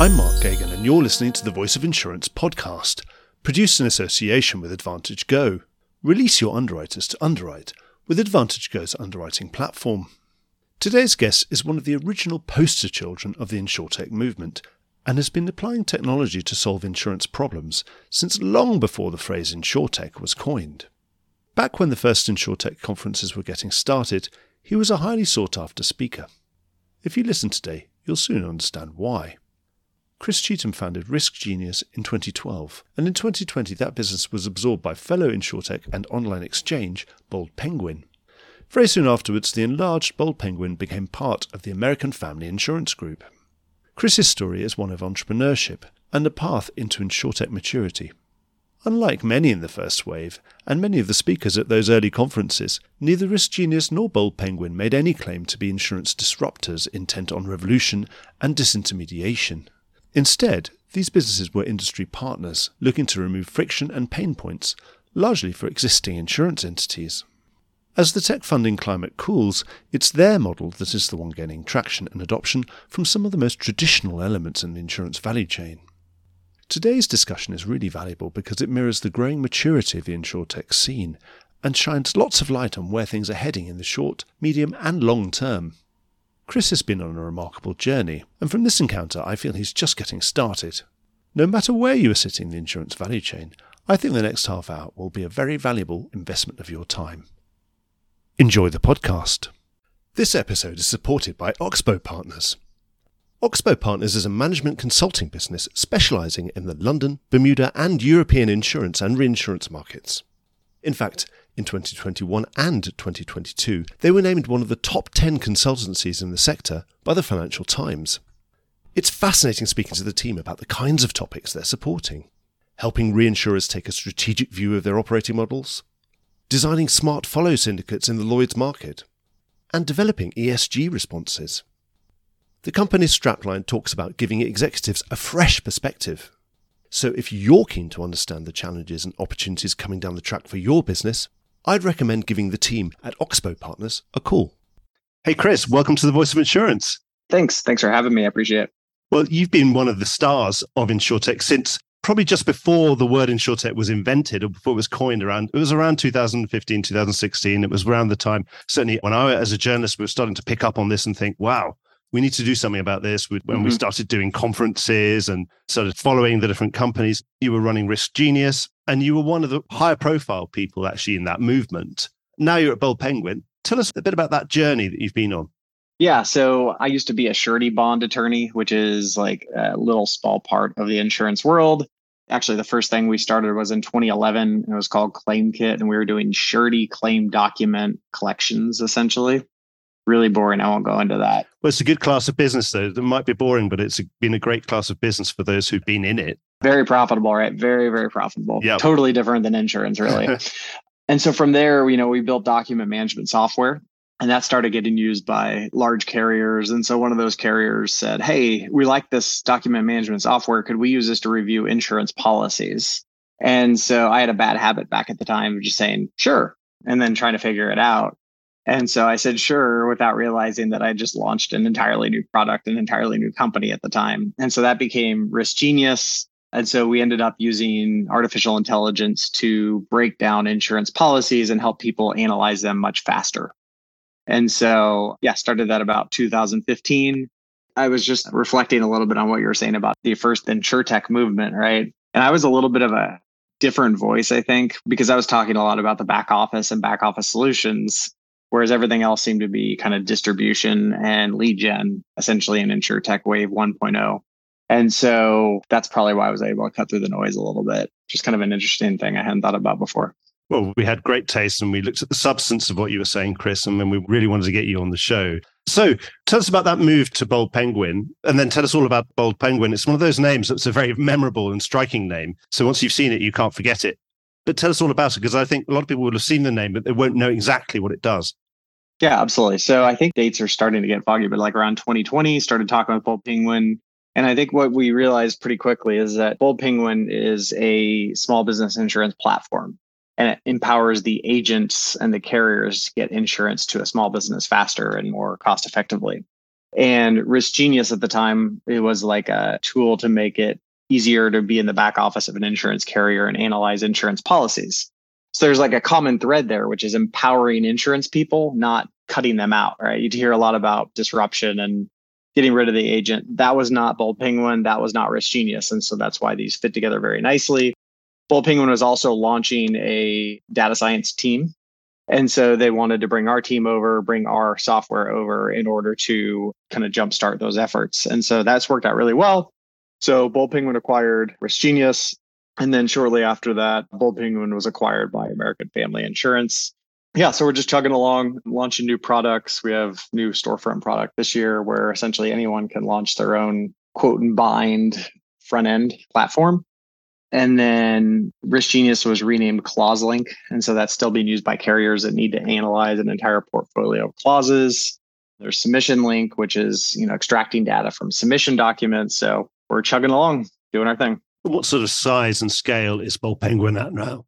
I'm Mark Geoghegan, and you're listening to the Voice of Insurance podcast, produced in association with Advantage Go. Release your underwriters to underwrite with Advantage Go's underwriting platform. Today's guest is one of the original poster children of the insurtech movement and has been applying technology to solve insurance problems since long before the phrase insurtech was coined. Back when the first insurtech conferences were getting started, he was a highly sought after speaker. If you listen today, you'll soon understand why. Chris Cheatham founded RiskGenius in 2012, and in 2020 that business was absorbed by fellow insurtech and online exchange Bold Penguin. Very soon afterwards, the enlarged Bold Penguin became part of the American Family Insurance Group. Chris's story is one of entrepreneurship and a path into insurtech maturity. Unlike many in the first wave, and many of the speakers at those early conferences, neither RiskGenius nor Bold Penguin made any claim to be insurance disruptors intent on revolution and disintermediation. Instead, these businesses were industry partners looking to remove friction and pain points, largely for existing insurance entities. As the tech funding climate cools, it's their model that is the one gaining traction and adoption from some of the most traditional elements in the insurance value chain. Today's discussion is really valuable because it mirrors the growing maturity of the insurtech scene and shines lots of light on where things are heading in the short, medium, and long term. Chris has been on a remarkable journey, and from this encounter, I feel he's just getting started. No matter where you are sitting in the insurance value chain, I think the next half hour will be a very valuable investment of your time. Enjoy the podcast. This episode is supported by Oxbow Partners. Oxbow Partners is a management consulting business specializing in the London, Bermuda, and European insurance and reinsurance markets. In fact, in 2021 and 2022, they were named one of the top 10 consultancies in the sector by the Financial Times. It's fascinating speaking to the team about the kinds of topics they're supporting helping reinsurers take a strategic view of their operating models, designing smart follow syndicates in the Lloyd's market, and developing ESG responses. The company's strapline talks about giving executives a fresh perspective. So if you're keen to understand the challenges and opportunities coming down the track for your business, I'd recommend giving the team at Oxbow Partners a call. Hey, Chris, welcome to the Voice of Insurance. Thanks. Thanks for having me. I appreciate it. Well, you've been one of the stars of InsurTech since probably just before the word InsurTech was invented or before it was coined around, it was around 2015, 2016. It was around the time, certainly when I, as a journalist, we were starting to pick up on this and think, wow, we need to do something about this. When mm-hmm. we started doing conferences and started following the different companies, you were running RiskGenius and you were one of the higher profile people actually in that movement. Now you're at Bold Penguin. Tell us a bit about that journey that you've been on. Yeah, so I used to be a surety bond attorney, which is like a little small part of the insurance world. Actually, the first thing we started was in 2011. It was called Claim Kit, and we were doing surety claim document collections essentially really boring. I won't go into that. Well, it's a good class of business, though. It might be boring, but it's been a great class of business for those who've been in it. Very profitable, right? Very, very profitable. Yeah. Totally different than insurance, really. and so from there, you know, we built document management software. And that started getting used by large carriers. And so one of those carriers said, Hey, we like this document management software. Could we use this to review insurance policies? And so I had a bad habit back at the time of just saying, Sure. And then trying to figure it out. And so I said, sure, without realizing that I just launched an entirely new product, an entirely new company at the time. And so that became RiskGenius. And so we ended up using artificial intelligence to break down insurance policies and help people analyze them much faster. And so, yeah, started that about 2015. I was just reflecting a little bit on what you were saying about the first insurtech movement, right? And I was a little bit of a different voice, I think, because I was talking a lot about the back office and back office solutions whereas everything else seemed to be kind of distribution and lead gen, essentially an insurtech wave 1.0. And so that's probably why I was able to cut through the noise a little bit. Just kind of an interesting thing I hadn't thought about before. Well, we had great taste and we looked at the substance of what you were saying, Chris, and then we really wanted to get you on the show. So tell us about that move to Bold Penguin and then tell us all about Bold Penguin. It's one of those names that's a very memorable and striking name. So once you've seen it, you can't forget it. But tell us all about it because I think a lot of people will have seen the name, but they won't know exactly what it does. Yeah, absolutely. So I think dates are starting to get foggy, but like around 2020, started talking with Bold Penguin. And I think what we realized pretty quickly is that Bold Penguin is a small business insurance platform and it empowers the agents and the carriers to get insurance to a small business faster and more cost effectively. And RiskGenius at the time, it was like a tool to make it easier to be in the back office of an insurance carrier and analyze insurance policies. So there's like a common thread there, which is empowering insurance people, not cutting them out, right? You'd hear a lot about disruption and getting rid of the agent. That was not Bold Penguin. That was not RiskGenius. And so that's why these fit together very nicely. Bold Penguin was also launching a data science team. And so they wanted to bring our team over, bring our software over in order to kind of jumpstart those efforts. And so that's worked out really well. So Bold Penguin acquired RiskGenius. And then shortly after that, Bold Penguin was acquired by American Family Insurance yeah, so we're just chugging along, launching new products. We have new storefront product this year where essentially anyone can launch their own quote and bind front end platform. And then RiskGenius was renamed ClauseLink. And so that's still being used by carriers that need to analyze an entire portfolio of clauses. There's Submission Link, which is, you know, extracting data from submission documents. So we're chugging along, doing our thing. What sort of size and scale is Bold Penguin at now?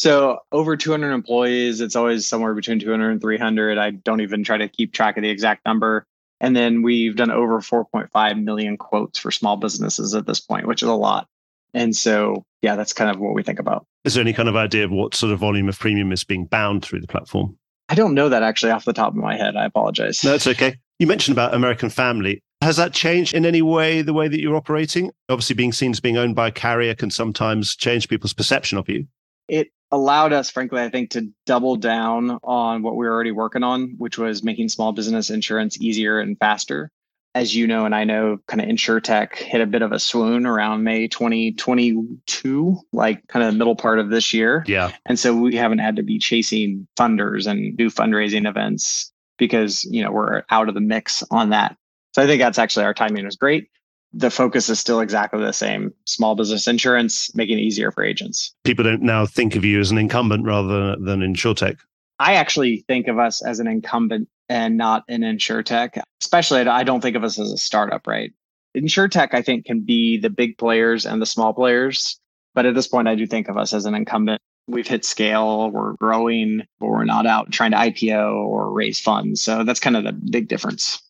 So over 200 employees, it's always somewhere between 200 and 300. I don't even try to keep track of the exact number. And then we've done over 4.5 million quotes for small businesses at this point, which is a lot. And so, yeah, that's kind of what we think about. Is there any kind of idea of what sort of volume of premium is being bound through the platform? I don't know that actually off the top of my head. I apologize. No, it's okay. You mentioned about American Family. Has that changed in any way the way that you're operating? Obviously, being seen as being owned by a carrier can sometimes change people's perception of you. It allowed us, frankly, I think, to double down on what we were already working on, which was making small business insurance easier and faster. As you know, and I know, kind of insurtech hit a bit of a swoon around May 2022, like kind of the middle part of this year. Yeah. And so we haven't had to be chasing funders and do fundraising events because, you know, we're out of the mix on that. So I think that's actually our timing was great the focus is still exactly the same. Small business insurance making it easier for agents. People don't now think of you as an incumbent rather than insurtech. I actually think of us as an incumbent and not an insurtech especially i don't think of us as a startup right? Insurtech i think can be the big players and the small players but at this point i do think of us as an incumbent. We've hit scale we're growing but we're not out trying to ipo or raise funds. So that's kind of the big difference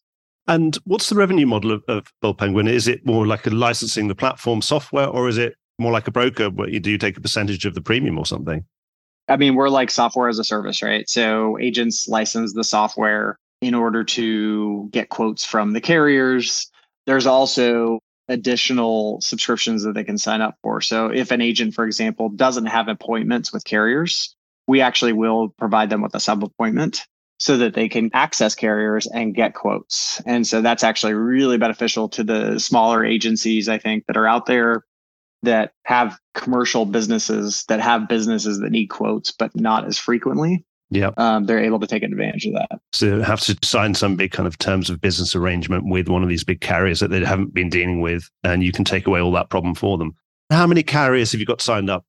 and what's the revenue model of, of Bold Penguin? Is it more like a licensing the platform software, or is it more like a broker where you do take a percentage of the premium or something? I mean, we're like software as a service, right? So agents license the software in order to get quotes from the carriers. There's also additional subscriptions that they can sign up for. So if an agent, for example, doesn't have appointments with carriers, we actually will provide them with a sub appointment so that they can access carriers and get quotes. And so that's actually really beneficial to the smaller agencies, I think, that are out there that have commercial businesses that have businesses that need quotes, but not as frequently. Yeah. Um, they're able to take advantage of that. So have to sign some big kind of terms of business arrangement with one of these big carriers that they haven't been dealing with, and you can take away all that problem for them. How many carriers have you got signed up?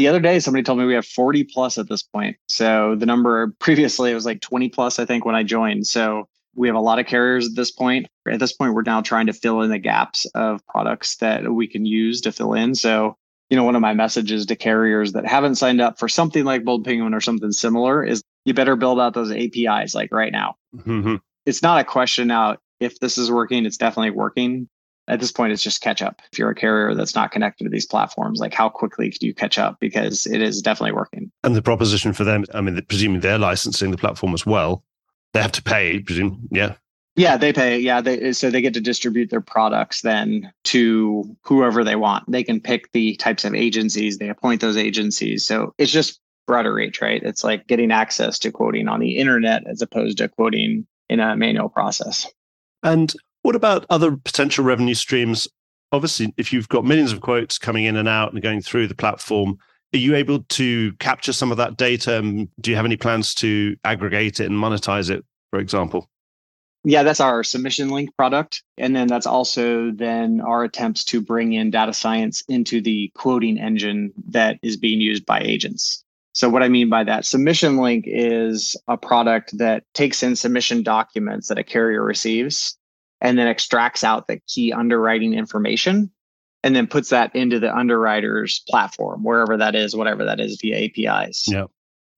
The other day somebody told me we have 40 plus at this point. So the number previously it was like 20 plus i think when i joined. So we have a lot of carriers at this point. At this point we're now trying to fill in the gaps of products that we can use to fill in. So you know one of my messages to carriers that haven't signed up for something like bold penguin or something similar is you better build out those apis like right now. Mm-hmm. it's not a question now if this is working it's definitely working at this point it's just catch up. If you're a carrier that's not connected to these platforms like how quickly can you catch up? Because it is definitely working. And the proposition for them i mean presuming they're licensing the platform as well. They have to pay presume yeah. Yeah they pay yeah they, so they get to distribute their products then to whoever they want. They can pick the types of agencies they appoint those agencies. So it's just broader reach right? It's like getting access to quoting on the internet as opposed to quoting in a manual process. And what about other potential revenue streams? Obviously, if you've got millions of quotes coming in and out and going through the platform, are you able to capture some of that data? And Do you have any plans to aggregate it and monetize it, for example? Yeah, that's our submission link product. And then that's also then our attempts to bring in data science into the quoting engine that is being used by agents. So what I mean by that, submission link is a product that takes in submission documents that a carrier receives and then extracts out the key underwriting information and then puts that into the underwriter's platform, wherever that is, whatever that is via APIs. Yeah.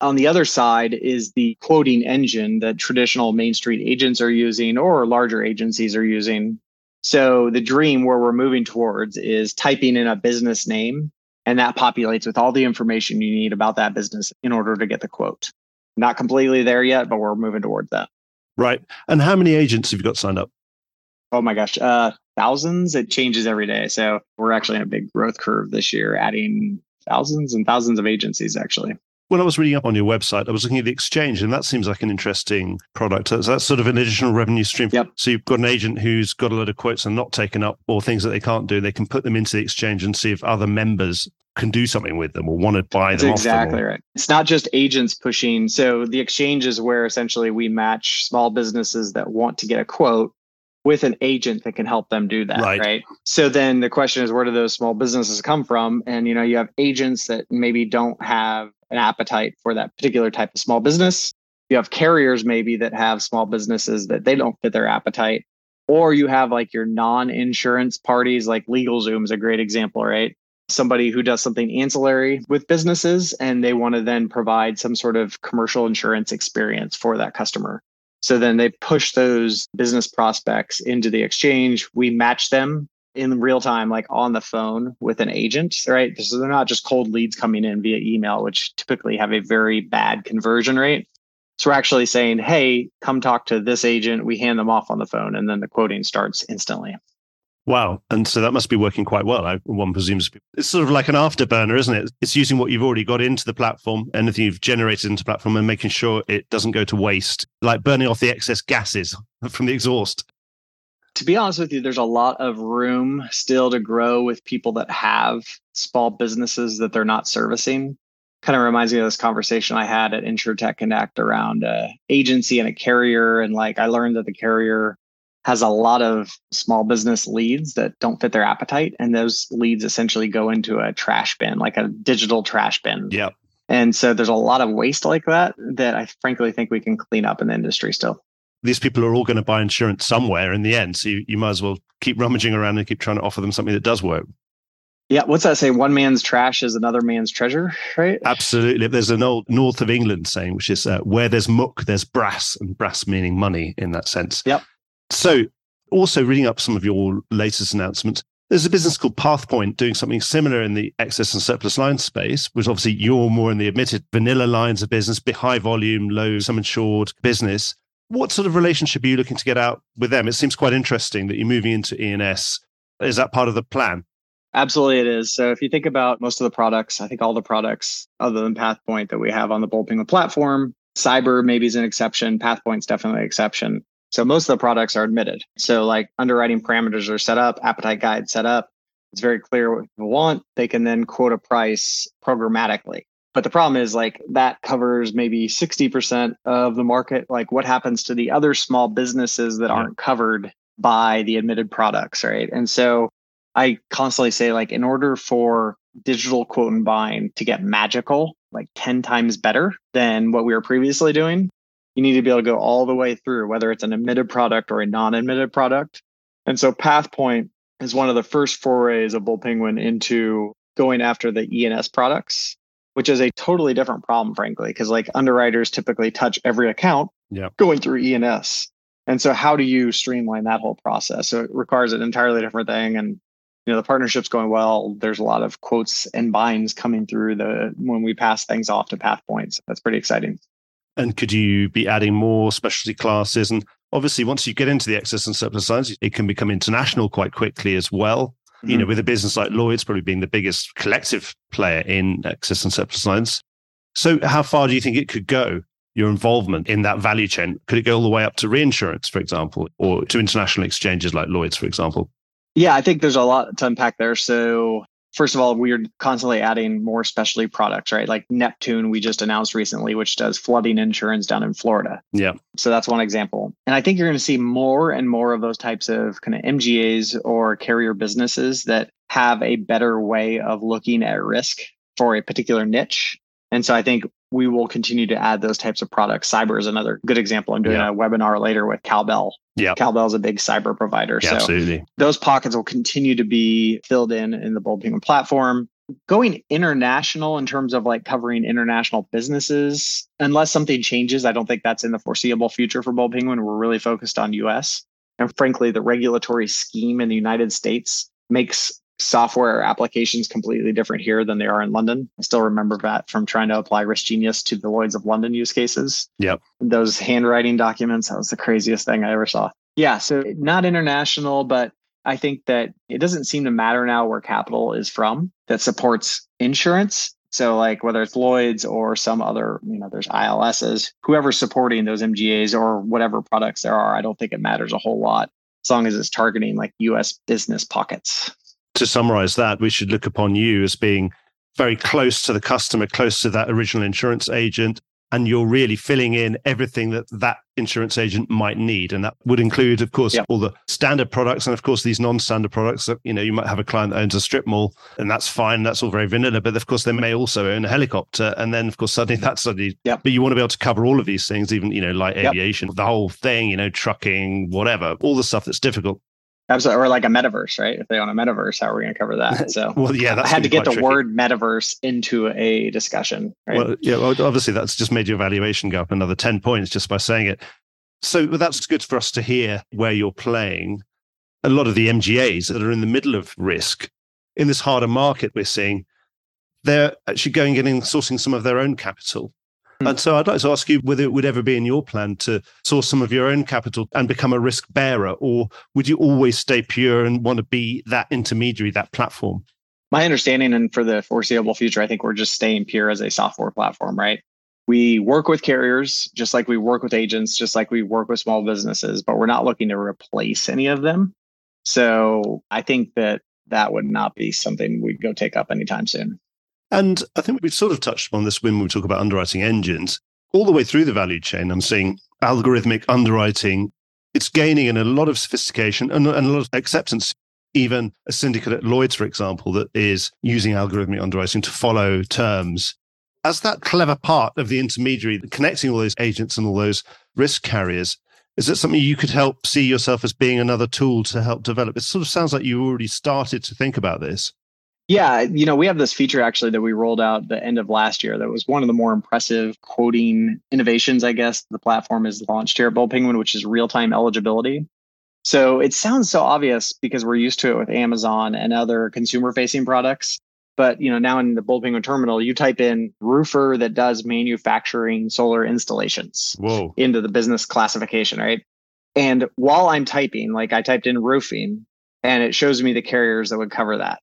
On the other side is the quoting engine that traditional Main Street agents are using or larger agencies are using. So the dream where we're moving towards is typing in a business name and that populates with all the information you need about that business in order to get the quote. Not completely there yet, but we're moving towards that. Right. And how many agents have you got signed up? Oh my gosh, uh, thousands. It changes every day. So we're actually in a big growth curve this year, adding thousands and thousands of agencies actually. When I was reading up on your website, I was looking at the exchange, and that seems like an interesting product. So that's sort of an additional revenue stream. Yep. So you've got an agent who's got a lot of quotes and not taken up, or things that they can't do. They can put them into the exchange and see if other members can do something with them or want to buy That's them. exactly them right. It's not just agents pushing. So the exchange is where essentially we match small businesses that want to get a quote with an agent that can help them do that right. right? So then the question is where do those small businesses come from? And you know you have agents that maybe don't have an appetite for that particular type of small business. You have carriers maybe that have small businesses that they don't fit their appetite. Or you have like your non-insurance parties like LegalZoom is a great example right? Somebody who does something ancillary with businesses and they want to then provide some sort of commercial insurance experience for that customer so then they push those business prospects into the exchange. We match them in real time, like on the phone with an agent, right? So they're not just cold leads coming in via email, which typically have a very bad conversion rate. So we're actually saying, hey, come talk to this agent. We hand them off on the phone, and then the quoting starts instantly. Wow. And so that must be working quite well. I, one presumes it's sort of like an afterburner, isn't it? It's using what you've already got into the platform, anything you've generated into platform, and making sure it doesn't go to waste, like burning off the excess gases from the exhaust. To be honest with you, there's a lot of room still to grow with people that have small businesses that they're not servicing. Kind of reminds me of this conversation I had at InsureTech Connect around a agency and a carrier. And like I learned that the carrier has a lot of small business leads that don't fit their appetite. And those leads essentially go into a trash bin, like a digital trash bin. Yep. And so there's a lot of waste like that that I frankly think we can clean up in the industry still. These people are all going to buy insurance somewhere in the end. So you, you might as well keep rummaging around and keep trying to offer them something that does work. Yeah, what's that say? One man's trash is another man's treasure, right? Absolutely. There's an old North of England saying, which is uh, where there's muck, there's brass, and brass meaning money in that sense. Yep. So, also reading up some of your latest announcements, there's a business called Pathpoint doing something similar in the excess and surplus line space, which obviously you're more in the admitted vanilla lines of business, high volume, low sum insured business. What sort of relationship are you looking to get out with them? It seems quite interesting that you're moving into E&S. Is that part of the plan? Absolutely, it is. So if you think about most of the products, I think all the products other than Pathpoint that we have on the Penguin platform, cyber maybe is an exception. Pathpoint's definitely an exception. So most of the products are admitted. So like underwriting parameters are set up, appetite guide set up. It's very clear what people want. They can then quote a price programmatically. But the problem is like that covers maybe 60% of the market. Like what happens to the other small businesses that aren't covered by the admitted products, right? And so I constantly say like in order for digital quote and bind to get magical, like 10 times better than what we were previously doing, you need to be able to go all the way through, whether it's an admitted product or a non admitted product. And so Pathpoint is one of the first forays of Bold Penguin into going after the E&S products, which is a totally different problem, frankly, because like underwriters typically touch every account yep. going through E&S. So how do you streamline that whole process? So it requires an entirely different thing. And you know the partnership's going well. There's a lot of quotes and binds coming through the when we pass things off to Pathpoint. So That's pretty exciting. And could you be adding more specialty classes? And obviously, once you get into the excess and surplus lines, it can become international quite quickly as well. Mm-hmm. You know, mm-hmm. with a business like Lloyd's probably being the biggest collective player in excess and surplus lines. So, how far do you think it could go? Your involvement in that value chain could it go all the way up to reinsurance, for example, or to international exchanges like Lloyd's, for example? Yeah, I think there's a lot to unpack there. So, first of all, we're constantly adding more specialty products, right? Like Neptune, we just announced recently, which does flooding insurance down in Florida. Yeah. So that's one example. And I think you're going to see more and more of those types of kind of MGAs or carrier businesses that have a better way of looking at risk for a particular niche. And so I think we will continue to add those types of products. Cyber is another good example. I'm doing yeah. a webinar later with Cowbell. Yeah. Cowbell is a big cyber provider. Yeah, so absolutely. those pockets will continue to be filled in in the Bold Penguin platform. going international in terms of like covering international businesses, unless something changes, I don't think that's in the foreseeable future for Bold Penguin. We're really focused on US. And frankly, the regulatory scheme in the United States makes software applications completely different here than they are in London. I still remember that from trying to apply RiskGenius to the Lloyd's of London use cases. Yep. Those handwriting documents, that was the craziest thing I ever saw. Yeah, so not international, but I think that it doesn't seem to matter now where capital is from that supports insurance. So like whether it's Lloyd's or some other, you know, there's ILSs, whoever's supporting those MGAs or whatever products there are, I don't think it matters a whole lot as long as it's targeting like US business pockets. To summarize that, we should look upon you as being very close to the customer, close to that original insurance agent, and you're really filling in everything that that insurance agent might need. And that would include of course all the standard products and of course these non-standard products that you know you might have a client that owns a strip mall and that's fine that's all very vanilla but of course they may also own a helicopter and then of course suddenly that's suddenly yep. but you want to be able to cover all of these things even you know like aviation the whole thing you know trucking whatever all the stuff that's difficult Absolutely. Or like a metaverse, right? If they own a metaverse, how are we going to cover that? So, well, yeah, I had to get the tricky. word metaverse into a discussion. Right? Well, yeah, well, obviously that's just made your valuation go up another 10 points just by saying it. So well, that's good for us to hear where you're playing. A lot of the MGAs that are in the middle of risk in this harder market we're seeing, they're actually going and sourcing some of their own capital. Hmm. And so I'd like to ask you whether it would ever be in your plan to source some of your own capital and become a risk bearer, or would you always stay pure and want to be that intermediary, that platform? My understanding, and for the foreseeable future, I think we're just staying pure as a software platform, right? We work with carriers just like we work with agents, just like we work with small businesses, but we're not looking to replace any of them. So I think that that would not be something we'd go take up anytime soon. And I think we've sort of touched upon this when we talk about underwriting engines. All the way through the value chain, I'm seeing algorithmic underwriting. It's gaining in a lot of sophistication and, and a lot of acceptance. Even a syndicate at Lloyd's, for example, that is using algorithmic underwriting to follow terms. As that clever part of the intermediary, connecting all those agents and all those risk carriers, is it something you could help see yourself as being another tool to help develop? It sort of sounds like you already started to think about this. Yeah, you know, we have this feature actually that we rolled out the end of last year that was one of the more impressive quoting innovations, I guess, the platform is launched here at Bold Penguin, which is real-time eligibility. So it sounds so obvious because we're used to it with Amazon and other consumer-facing products. But you know, now in the Bold Penguin terminal, you type in roofer that does manufacturing solar installations Whoa. into the business classification, right? And while I'm typing, like I typed in roofing, and it shows me the carriers that would cover that.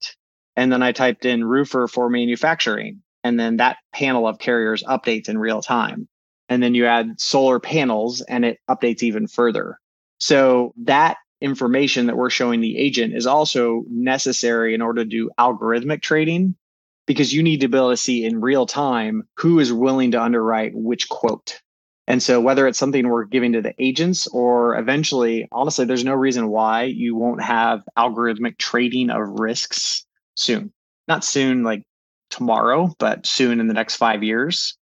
And then I typed in roofer for manufacturing. And then that panel of carriers updates in real time. And then you add solar panels and it updates even further. So that information that we're showing the agent is also necessary in order to do algorithmic trading because you need to be able to see in real time who is willing to underwrite which quote. And so whether it's something we're giving to the agents or eventually, honestly, there's no reason why you won't have algorithmic trading of risks soon. Not soon, like tomorrow, but soon in the next five years.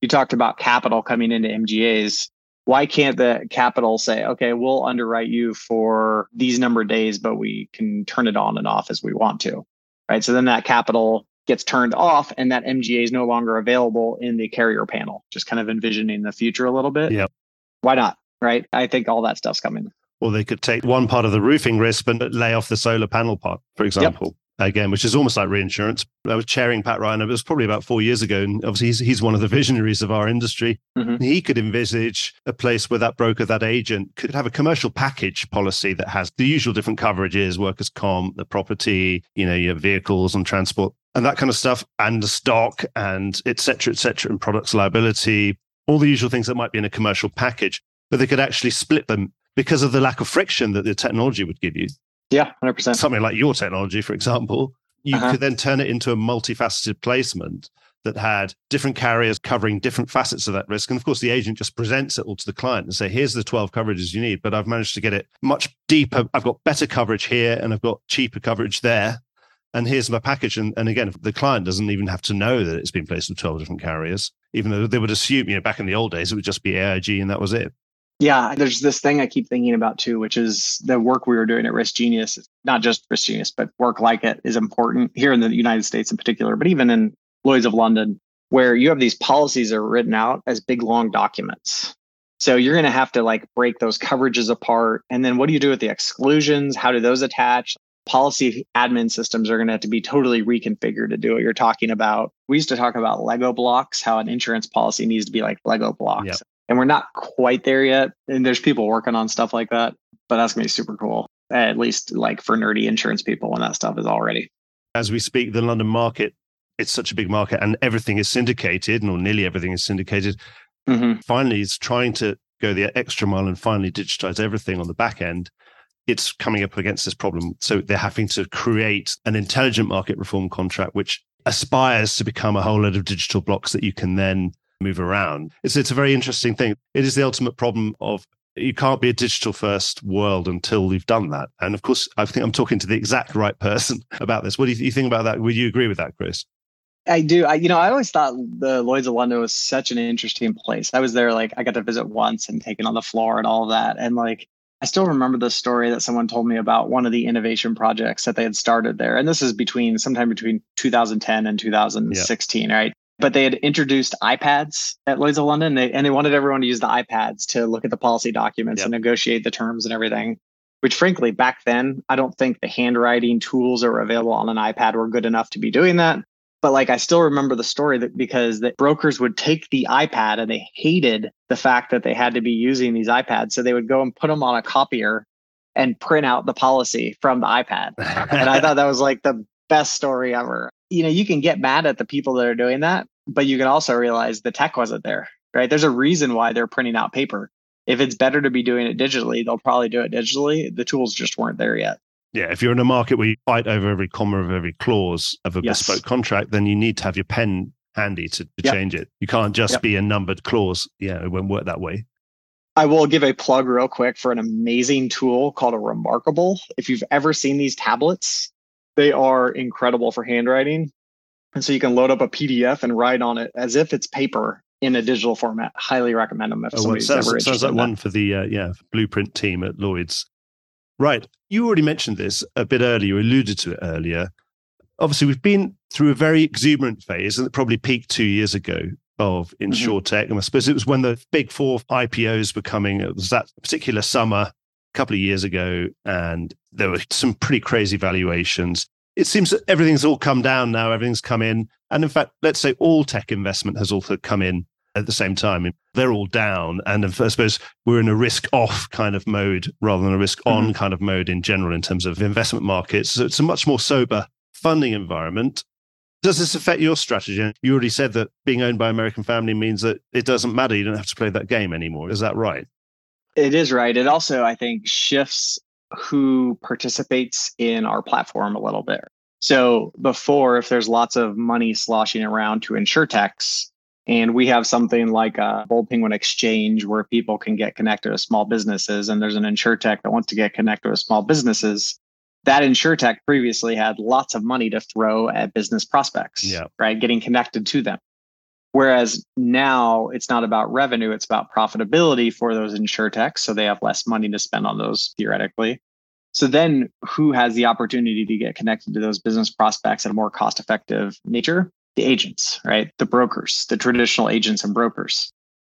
You talked about capital coming into MGAs. Why can't the capital say, okay, we'll underwrite you for these number of days, but we can turn it on and off as we want to? Right. So then that capital gets turned off and that MGA is no longer available in the carrier panel, just kind of envisioning the future a little bit. Yep. Why not? Right. I think all that stuff's coming. Or they could take one part of the roofing risk but lay off the solar panel part, for example. Yep again, which is almost like reinsurance. I was chairing Pat Ryan. It was probably about four years ago, and obviously he's, he's one of the visionaries of our industry. Mm-hmm. He could envisage a place where that broker, that agent, could have a commercial package policy that has the usual different coverages, workers' comp, the property, you know, your vehicles and transport, and that kind of stuff, and the stock, and et cetera, et cetera, and products liability, all the usual things that might be in a commercial package. But they could actually split them because of the lack of friction that the technology would give you. Yeah, 100%. Something like your technology, for example, you uh-huh. could then turn it into a multifaceted placement that had different carriers covering different facets of that risk. And of course, the agent just presents it all to the client and say, here's the 12 coverages you need, but I've managed to get it much deeper. I've got better coverage here and I've got cheaper coverage there. And here's my package. And, and again, the client doesn't even have to know that it's been placed with 12 different carriers, even though they would assume, you know, back in the old days, it would just be AIG and that was it. Yeah, there's this thing I keep thinking about too, which is the work we were doing at RiskGenius. Not just RiskGenius, but work like it is important here in the United States in particular, but even in Lloyd's of London, where you have these policies that are written out as big long documents. So you're going to have to like break those coverages apart. And then what do you do with the exclusions? How do those attach? Policy admin systems are going to have to be totally reconfigured to do what you're talking about. We used to talk about Lego blocks, how an insurance policy needs to be like Lego blocks. Yep and we're not quite there yet. And there's people working on stuff like that, but that's gonna be super cool. At least like for nerdy insurance people when that stuff is all ready. As we speak, the London market, it's such a big market and everything is syndicated, or nearly everything is syndicated. Mm-hmm. Finally, it's trying to go the extra mile and finally digitize everything on the back end. It's coming up against this problem. So they're having to create an intelligent market reform contract, which aspires to become a whole load of digital blocks that you can then move around. It's it's a very interesting thing. It is the ultimate problem of you can't be a digital first world until you've done that. And of course, I think I'm talking to the exact right person about this. What do you, think about that? Would you agree with that, Chris? I do. I, you know, I always thought the Lloyd's of London was such an interesting place. I was there, like, I got to visit once and taken on the floor and all of that. And like, I still remember the story that someone told me about one of the innovation projects that they had started there. And this is between sometime between 2010 and 2016, yeah. right? But they had introduced iPads at Lloyd's of London, they, and they wanted everyone to use the iPads to look at the policy documents yep. and negotiate the terms and everything. Which, frankly, back then, I don't think the handwriting tools that were available on an iPad were good enough to be doing that. But like, I still remember the story that because the brokers would take the iPad and they hated the fact that they had to be using these iPads, so they would go and put them on a copier and print out the policy from the iPad. and I thought that was like the best story ever. You know, you can get mad at the people that are doing that, but you can also realize the tech wasn't there, right? There's a reason why they're printing out paper. If it's better to be doing it digitally, they'll probably do it digitally. The tools just weren't there yet. Yeah, if you're in a market where you fight over every comma of every clause of a yes. bespoke contract, then you need to have your pen handy to, to yep. change it. You can't just yep. be a numbered clause. Yeah, it won't work that way. I will give a plug real quick for an amazing tool called a Remarkable. If you've ever seen these tablets, they are incredible for handwriting. And so you can load up a PDF and write on it as if it's paper in a digital format. Highly recommend them if oh, somebody's well, sounds, ever interested. Sounds like one for the uh, yeah blueprint team at Lloyd's. Right, you already mentioned this a bit earlier. You alluded to it earlier. Obviously, we've been through a very exuberant phase, and it probably peaked two years ago of insure mm-hmm. And I suppose it was when the big four IPOs were coming. It was that particular summer couple of years ago, and there were some pretty crazy valuations it seems that everything's all come down now. Everything's come in. And in fact, let's say all tech investment has also come in at the same time. They're all down. And I suppose we're in a risk off kind of mode rather than a risk on mm-hmm. kind of mode in general in terms of investment markets. So it's a much more sober funding environment. Does this affect your strategy? You already said that being owned by American family means that it doesn't matter. You don't have to play that game anymore. Is that right? It is right. It also, I think, shifts who participates in our platform a little bit. So before, if there's lots of money sloshing around to insurtechs, and we have something like a Bold Penguin Exchange where people can get connected to small businesses, and there's an insurtech that wants to get connected with small businesses. That insurtech previously had lots of money to throw at business prospects, yeah. right? Getting connected to them. Whereas now it's not about revenue, it's about profitability for those insurtechs. So they have less money to spend on those theoretically. So then who has the opportunity to get connected to those business prospects in a more cost effective nature? The agents, right? The brokers, the traditional agents and brokers.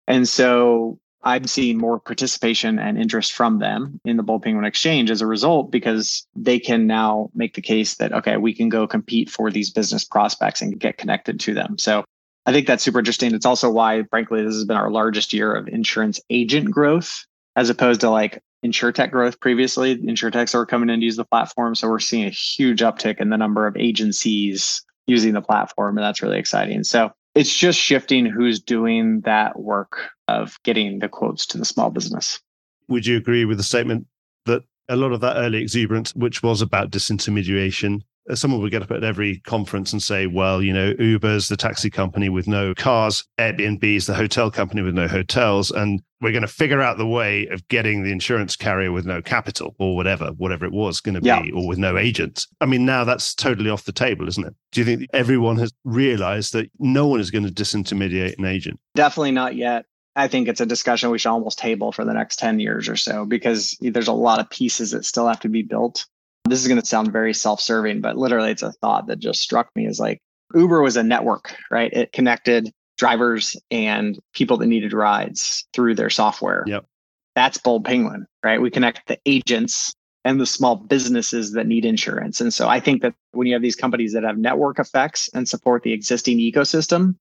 And so I'm seeing more participation and interest from them in the Bold Penguin Exchange as a result, because they can now make the case that, okay, we can go compete for these business prospects and get connected to them. So I think that's super interesting. It's also why, frankly, this has been our largest year of insurance agent growth as opposed to like insurtech growth previously. Insurtechs are coming in to use the platform. So we're seeing a huge uptick in the number of agencies using the platform. And that's really exciting. So it's just shifting who's doing that work of getting the quotes to the small business. Would you agree with the statement that a lot of that early exuberance, which was about disintermediation, someone would get up at every conference and say, well, you know, Uber's the taxi company with no cars, Airbnb's the hotel company with no hotels, and we're going to figure out the way of getting the insurance carrier with no capital or whatever, whatever it was going to yeah. be, or with no agents. I mean, now that's totally off the table, isn't it? Do you think everyone has realized that no one is going to disintermediate an agent? Definitely not yet. I think it's a discussion we should almost table for the next 10 years or so because there's a lot of pieces that still have to be built. This is going to sound very self serving, but literally it's a thought that just struck me as like Uber was a network, right? It connected drivers and people that needed rides through their software. Yep. That's Bold Penguin, right? We connect the agents and the small businesses that need insurance. And so I think that when you have these companies that have network effects and support the existing ecosystem,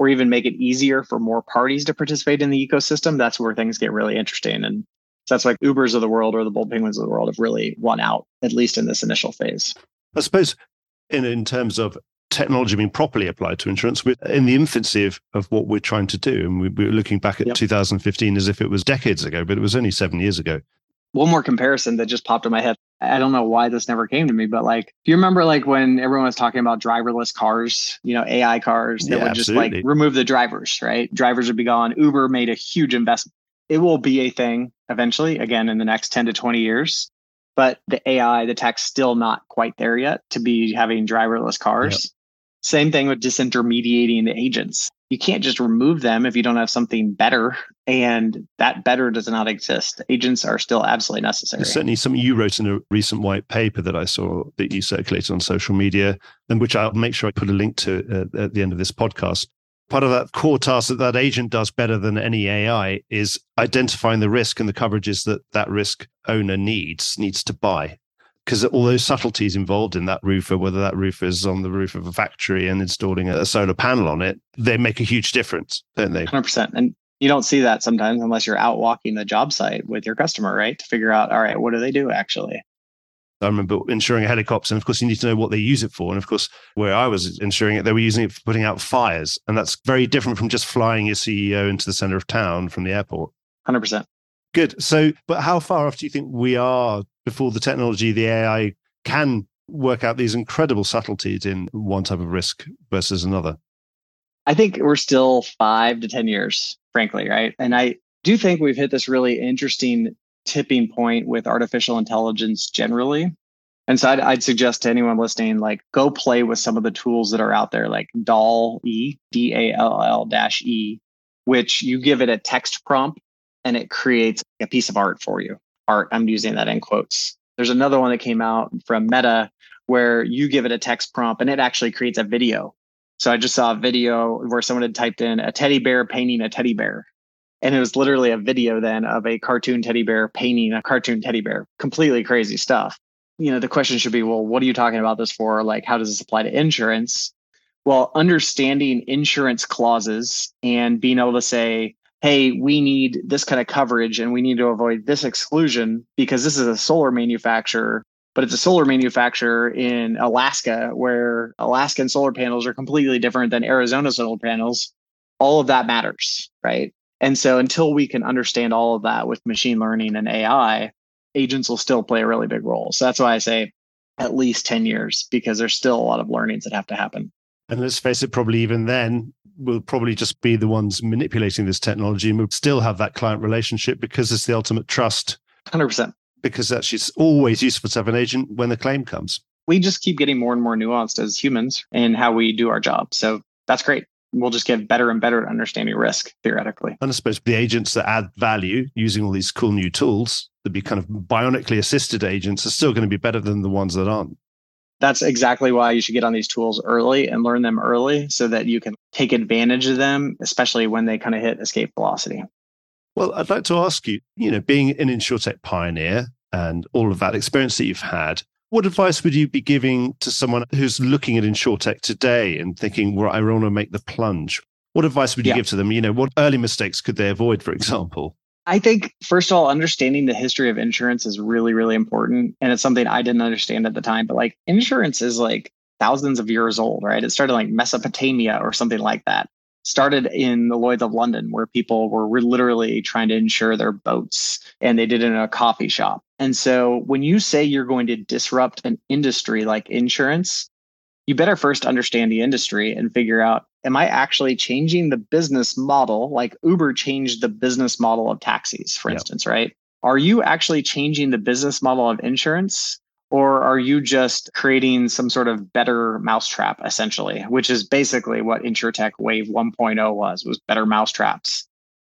or even make it easier for more parties to participate in the ecosystem, that's where things get really interesting. And so that's like Ubers of the world or the Bold Penguins of the world have really won out, at least in this initial phase. I suppose in, in terms of technology being properly applied to insurance, we're in the infancy of, of what we're trying to do. And we, we're looking back at yep. 2015 as if it was decades ago, but it was only seven years ago. One more comparison that just popped in my head. I don't know why this never came to me, but like, do you remember like when everyone was talking about driverless cars, you know, AI cars that yeah, would just absolutely. like remove the drivers, right? Drivers would be gone. Uber made a huge investment. It will be a thing eventually, again, in the next 10 to 20 years. But the AI, the tech's still not quite there yet to be having driverless cars. Yep. Same thing with disintermediating the agents. You can't just remove them if you don't have something better. And that better does not exist. Agents are still absolutely necessary. There's certainly something you wrote in a recent white paper that I saw that you circulated on social media, and which I'll make sure I put a link to uh, at the end of this podcast. Part of that core task that that agent does better than any AI is identifying the risk and the coverages that that risk owner needs needs to buy because all those subtleties involved in that roofer, whether that roofer is on the roof of a factory and installing a solar panel on it, they make a huge difference, don't they? 100%. And you don't see that sometimes unless you're out walking the job site with your customer, right? To figure out, all right, what do they do actually? I remember insuring a helicopter, and of course, you need to know what they use it for. And of course, where I was insuring it, they were using it for putting out fires. And that's very different from just flying your CEO into the center of town from the airport. 100%. Good. So, but how far off do you think we are before the technology, the AI can work out these incredible subtleties in one type of risk versus another? I think we're still five to 10 years, frankly, right? And I do think we've hit this really interesting tipping point with artificial intelligence generally. And so I'd, I'd, suggest to anyone listening, like go play with some of the tools that are out there, like DAL E, D A L L dash E, which you give it a text prompt and it creates a piece of art for you. Art, I'm using that in quotes. There's another one that came out from Meta where you give it a text prompt and it actually creates a video. So I just saw a video where someone had typed in a teddy bear painting a teddy bear. And it was literally a video then of a cartoon teddy bear painting a cartoon teddy bear. Completely crazy stuff. You know, the question should be, well, what are you talking about this for? Like, how does this apply to insurance? Well, understanding insurance clauses and being able to say, hey, we need this kind of coverage and we need to avoid this exclusion because this is a solar manufacturer, but it's a solar manufacturer in Alaska where Alaskan solar panels are completely different than Arizona solar panels. All of that matters, right? And so until we can understand all of that with machine learning and AI, agents will still play a really big role. So that's why I say at least 10 years because there's still a lot of learnings that have to happen. And let's face it, probably even then, we'll probably just be the ones manipulating this technology and we'll still have that client relationship because it's the ultimate trust. 100%. Because actually, it's always useful to have an agent when the claim comes. We just keep getting more and more nuanced as humans in how we do our job. So that's great. We'll just get better and better at understanding risk theoretically. And I suppose the agents that add value using all these cool new tools, the be kind of bionically assisted agents, are still going to be better than the ones that aren't that's exactly why you should get on these tools early and learn them early so that you can take advantage of them, especially when they kind of hit escape velocity. Well, I'd like to ask you, you know, being an insurtech pioneer and all of that experience that you've had, what advice would you be giving to someone who's looking at insurtech today and thinking, well, I want to make the plunge? What advice would you yeah. give to them? You know, what early mistakes could they avoid, for example? I think, first of all, understanding the history of insurance is really, really important. And it's something I didn't understand at the time. But like insurance is like thousands of years old, right? It started like Mesopotamia or something like that. Started in the Lloyd's of London, where people were literally trying to insure their boats and they did it in a coffee shop. And so when you say you're going to disrupt an industry like insurance, you better first understand the industry and figure out am I actually changing the business model? Like Uber changed the business model of taxis, for instance, right? Are you actually changing the business model of insurance? Or are you just creating some sort of better mousetrap, essentially, which is basically what InsurTech Wave 1.0 was, was better mousetraps.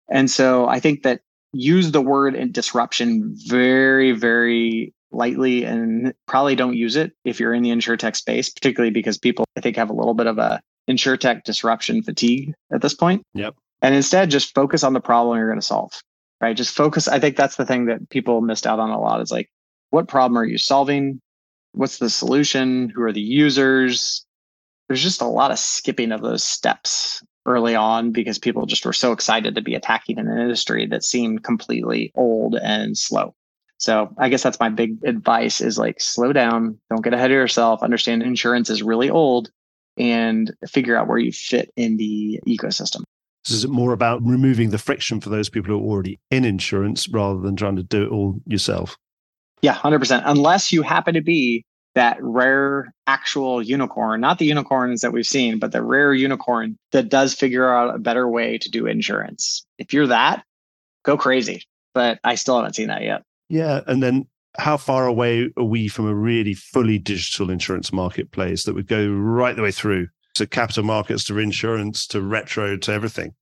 And so I think that use the word disruption very, very lightly and probably don't use it if you're in the insurtech space, particularly because people I think have a little bit of a insurtech disruption fatigue at this point. Yep. And instead just focus on the problem you're going to solve. Right. Just focus. I think that's the thing that people missed out on a lot is like, what problem are you solving? What's the solution? Who are the users? There's just a lot of skipping of those steps early on because people just were so excited to be attacking an industry that seemed completely old and slow. So I guess that's my big advice is like slow down, don't get ahead of yourself, understand insurance is really old and figure out where you fit in the ecosystem. So is it more about removing the friction for those people who are already in insurance rather than trying to do it all yourself? Yeah, 100%. Unless you happen to be that rare actual unicorn, not the unicorns that we've seen, but the rare unicorn that does figure out a better way to do insurance. If you're that, go crazy. But I still haven't seen that yet. Yeah. And then how far away are we from a really fully digital insurance marketplace that would go right the way through to capital markets, to insurance, to retro, to everything?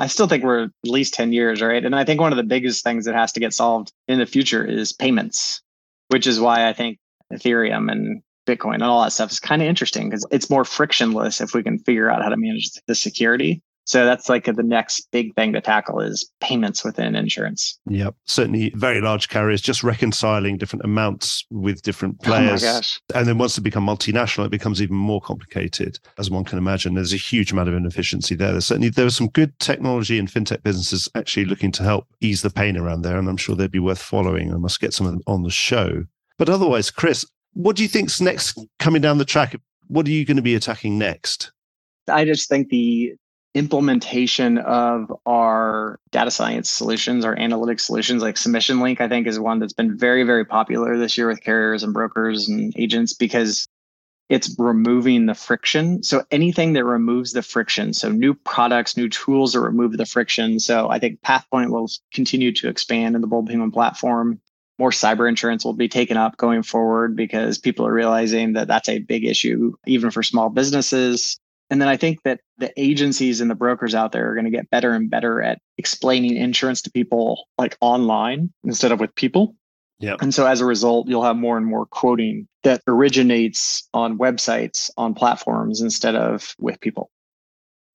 I still think we're at least 10 years, right? And I think one of the biggest things that has to get solved in the future is payments, which is why I think Ethereum and Bitcoin and all that stuff is kind of interesting because it's more frictionless if we can figure out how to manage the security. So that's like the next big thing to tackle is payments within insurance. Yep. Certainly very large carriers just reconciling different amounts with different players. Oh my gosh. And then once they become multinational, it becomes even more complicated, as one can imagine. There's a huge amount of inefficiency there. There's certainly there are some good technology and fintech businesses actually looking to help ease the pain around there. And I'm sure they'd be worth following. I must get some of them on the show. But otherwise, Chris, what do you think's next coming down the track? What are you going to be attacking next? I just think the implementation of our data science solutions, our analytics solutions, like Submission Link, I think is one that's been very, very popular this year with carriers and brokers and agents because it's removing the friction. So anything that removes the friction, so new products, new tools that remove the friction. So I think Pathpoint will continue to expand in the Bold Penguin platform. More cyber insurance will be taken up going forward because people are realizing that that's a big issue, even for small businesses. And then I think that the agencies and the brokers out there are going to get better and better at explaining insurance to people like online instead of with people. Yeah. And so as a result, you'll have more and more quoting that originates on websites, on platforms instead of with people.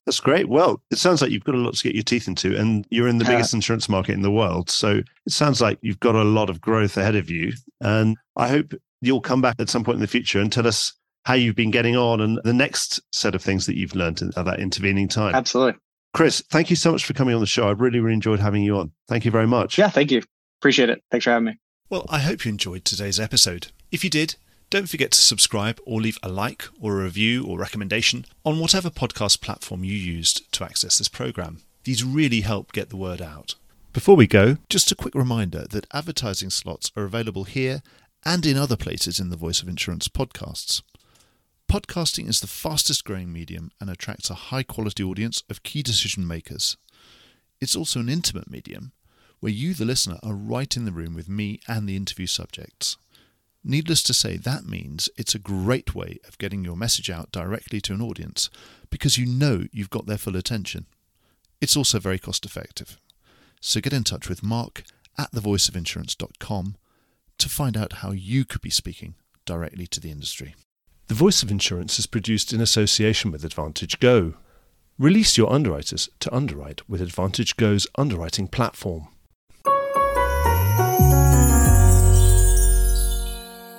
That's great. Well, it sounds like you've got a lot to get your teeth into, and you're in the biggest insurance market in the world. So it sounds like you've got a lot of growth ahead of you. And I hope you'll come back at some point in the future and tell us how you've been getting on and the next set of things that you've learned at that intervening time. Absolutely. Chris, thank you so much for coming on the show. I've really, really enjoyed having you on. Thank you very much. Yeah, thank you. Appreciate it. Thanks for having me. Well, I hope you enjoyed today's episode. If you did, don't forget to subscribe or leave a like or a review or recommendation on whatever podcast platform you used to access this program. These really help get the word out. Before we go, just a quick reminder that advertising slots are available here and in other places in the Voice of Insurance podcasts. Podcasting is the fastest growing medium and attracts a high quality audience of key decision makers. It's also an intimate medium where you, the listener, are right in the room with me and the interview subjects. Needless to say, that means it's a great way of getting your message out directly to an audience because you know you've got their full attention. It's also very cost effective. So get in touch with Mark at thevoiceofinsurance.com to find out how you could be speaking directly to the industry. The Voice of Insurance is produced in association with Advantage Go. Release your underwriters to underwrite with Advantage Go's underwriting platform.